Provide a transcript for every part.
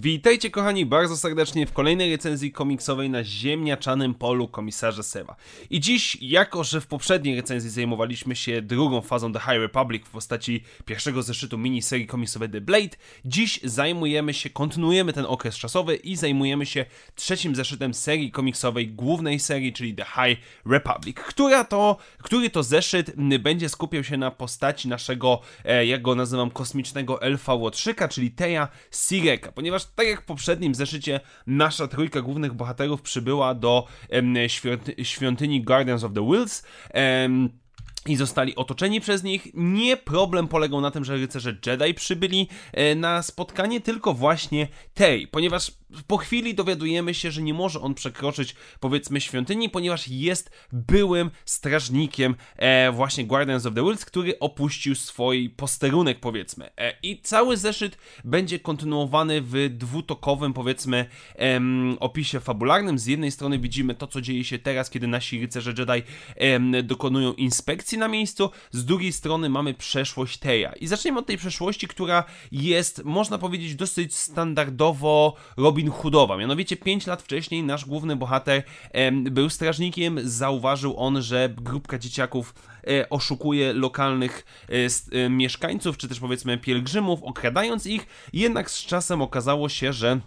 Witajcie kochani bardzo serdecznie w kolejnej recenzji komiksowej na ziemniaczanym polu komisarza Seva. I dziś, jako że w poprzedniej recenzji zajmowaliśmy się drugą fazą The High Republic w postaci pierwszego zeszytu miniserii komiksowej The Blade, dziś zajmujemy się, kontynuujemy ten okres czasowy i zajmujemy się trzecim zeszytem serii komiksowej, głównej serii, czyli The High Republic, która to, który to zeszyt będzie skupiał się na postaci naszego, e, jak go nazywam, kosmicznego elfa Łotrzyka, czyli Teja Sireka, ponieważ tak jak w poprzednim zeszycie, nasza trójka głównych bohaterów przybyła do świątyni Guardians of the Wills. I zostali otoczeni przez nich. Nie problem polegał na tym, że rycerze Jedi przybyli e, na spotkanie, tylko właśnie tej, ponieważ po chwili dowiadujemy się, że nie może on przekroczyć powiedzmy świątyni, ponieważ jest byłym strażnikiem e, właśnie Guardians of the Wilds, który opuścił swój posterunek powiedzmy. E, I cały zeszyt będzie kontynuowany w dwutokowym powiedzmy opisie fabularnym. Z jednej strony widzimy to, co dzieje się teraz, kiedy nasi rycerze Jedi dokonują inspekcji na miejscu, z drugiej strony mamy przeszłość Teja. I zaczniemy od tej przeszłości, która jest, można powiedzieć, dosyć standardowo Robin Hoodowa. Mianowicie 5 lat wcześniej nasz główny bohater był strażnikiem, zauważył on, że grupka dzieciaków e, oszukuje lokalnych e, e, mieszkańców, czy też powiedzmy pielgrzymów, okradając ich, jednak z czasem okazało się, że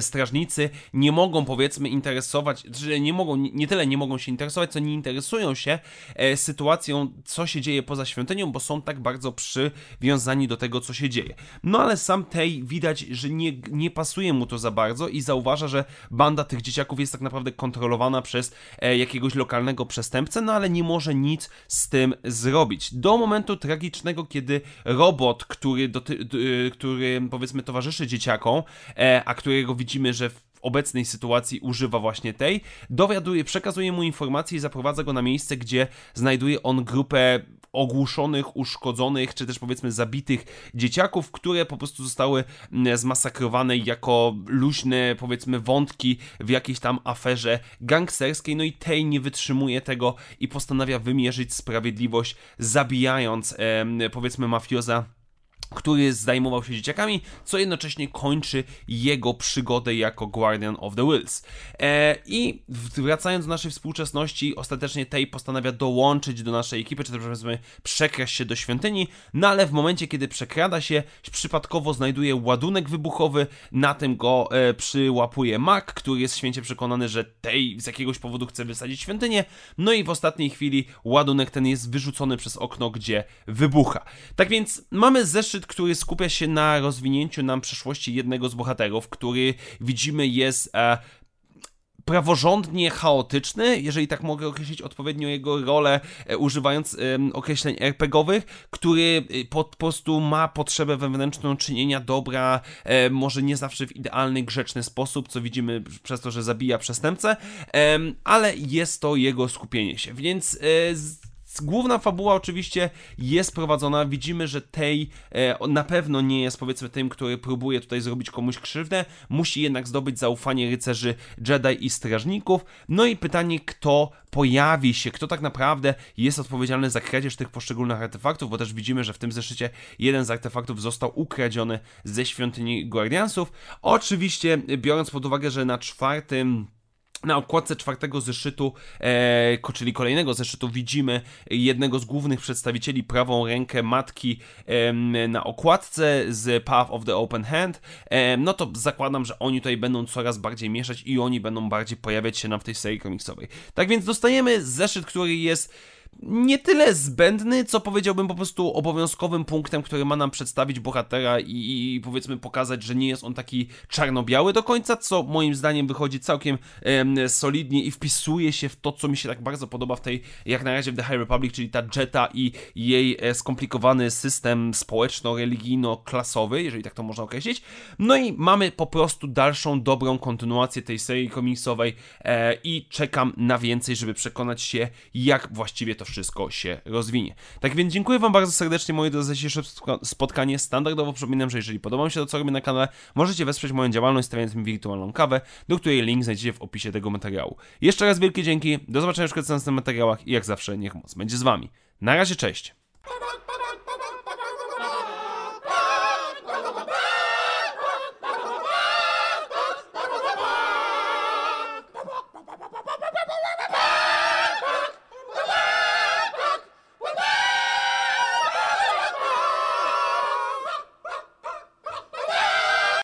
strażnicy nie mogą powiedzmy interesować, że nie mogą, nie tyle nie mogą się interesować, co nie interesują się e, sytuacją, co się dzieje poza świątynią, bo są tak bardzo przywiązani do tego, co się dzieje. No ale sam tej widać, że nie, nie pasuje mu to za bardzo i zauważa, że banda tych dzieciaków jest tak naprawdę kontrolowana przez e, jakiegoś lokalnego przestępcę, no ale nie może nic z tym zrobić. Do momentu tragicznego, kiedy robot, który, doty, który powiedzmy towarzyszy dzieciakom, e, a którego widzimy, że w obecnej sytuacji używa właśnie tej, dowiaduje, przekazuje mu informacje i zaprowadza go na miejsce, gdzie znajduje on grupę ogłuszonych, uszkodzonych, czy też powiedzmy zabitych dzieciaków, które po prostu zostały mm, zmasakrowane jako luźne, powiedzmy, wątki w jakiejś tam aferze gangsterskiej. No i tej nie wytrzymuje tego i postanawia wymierzyć sprawiedliwość, zabijając, powiedzmy, mafioza który zajmował się dzieciakami, co jednocześnie kończy jego przygodę jako Guardian of the Wills. E, I wracając do naszej współczesności, ostatecznie Tej postanawia dołączyć do naszej ekipy, czy też powiedzmy przekraść się do świątyni, no ale w momencie, kiedy przekrada się, przypadkowo znajduje ładunek wybuchowy, na tym go e, przyłapuje Mac, który jest święcie przekonany, że Tej z jakiegoś powodu chce wysadzić świątynię, no i w ostatniej chwili ładunek ten jest wyrzucony przez okno, gdzie wybucha. Tak więc mamy zeszyt, który skupia się na rozwinięciu nam przeszłości jednego z bohaterów, który widzimy jest e, praworządnie chaotyczny, jeżeli tak mogę określić odpowiednio jego rolę, e, używając określeń RPGowych, który e, po, po prostu ma potrzebę wewnętrzną czynienia dobra, e, może nie zawsze w idealny, grzeczny sposób, co widzimy przez to, że zabija przestępcę, ale jest to jego skupienie się, więc e, Główna fabuła oczywiście jest prowadzona. Widzimy, że tej na pewno nie jest powiedzmy tym, który próbuje tutaj zrobić komuś krzywdę. Musi jednak zdobyć zaufanie rycerzy Jedi i strażników. No i pytanie, kto pojawi się, kto tak naprawdę jest odpowiedzialny za kradzież tych poszczególnych artefaktów, bo też widzimy, że w tym zeszycie jeden z artefaktów został ukradziony ze świątyni Guardiansów. Oczywiście, biorąc pod uwagę, że na czwartym na okładce czwartego zeszytu, e, czyli kolejnego zeszytu, widzimy jednego z głównych przedstawicieli, prawą rękę matki em, na okładce z Path of the Open Hand. Em, no to zakładam, że oni tutaj będą coraz bardziej mieszać i oni będą bardziej pojawiać się nam w tej serii komiksowej. Tak więc dostajemy zeszyt, który jest nie tyle zbędny, co powiedziałbym po prostu obowiązkowym punktem, który ma nam przedstawić bohatera i, i powiedzmy pokazać, że nie jest on taki czarno-biały do końca, co moim zdaniem wychodzi całkiem em, solidnie i wpisuje się w to, co mi się tak bardzo podoba w tej, jak na razie w The High Republic, czyli ta Jetta i jej e, skomplikowany system społeczno-religijno-klasowy, jeżeli tak to można określić. No i mamy po prostu dalszą, dobrą kontynuację tej serii komiksowej e, i czekam na więcej, żeby przekonać się, jak właściwie to wszystko się rozwinie. Tak więc dziękuję Wam bardzo serdecznie, moi drodzy, za dzisiejsze spotkanie. Standardowo przypominam, że jeżeli podoba mi się to, co robię na kanale, możecie wesprzeć moją działalność stawiając mi wirtualną kawę, do której link znajdziecie w opisie tego materiału. Jeszcze raz wielkie dzięki, do zobaczenia w następnych materiałach i jak zawsze niech moc będzie z Wami. Na razie, cześć!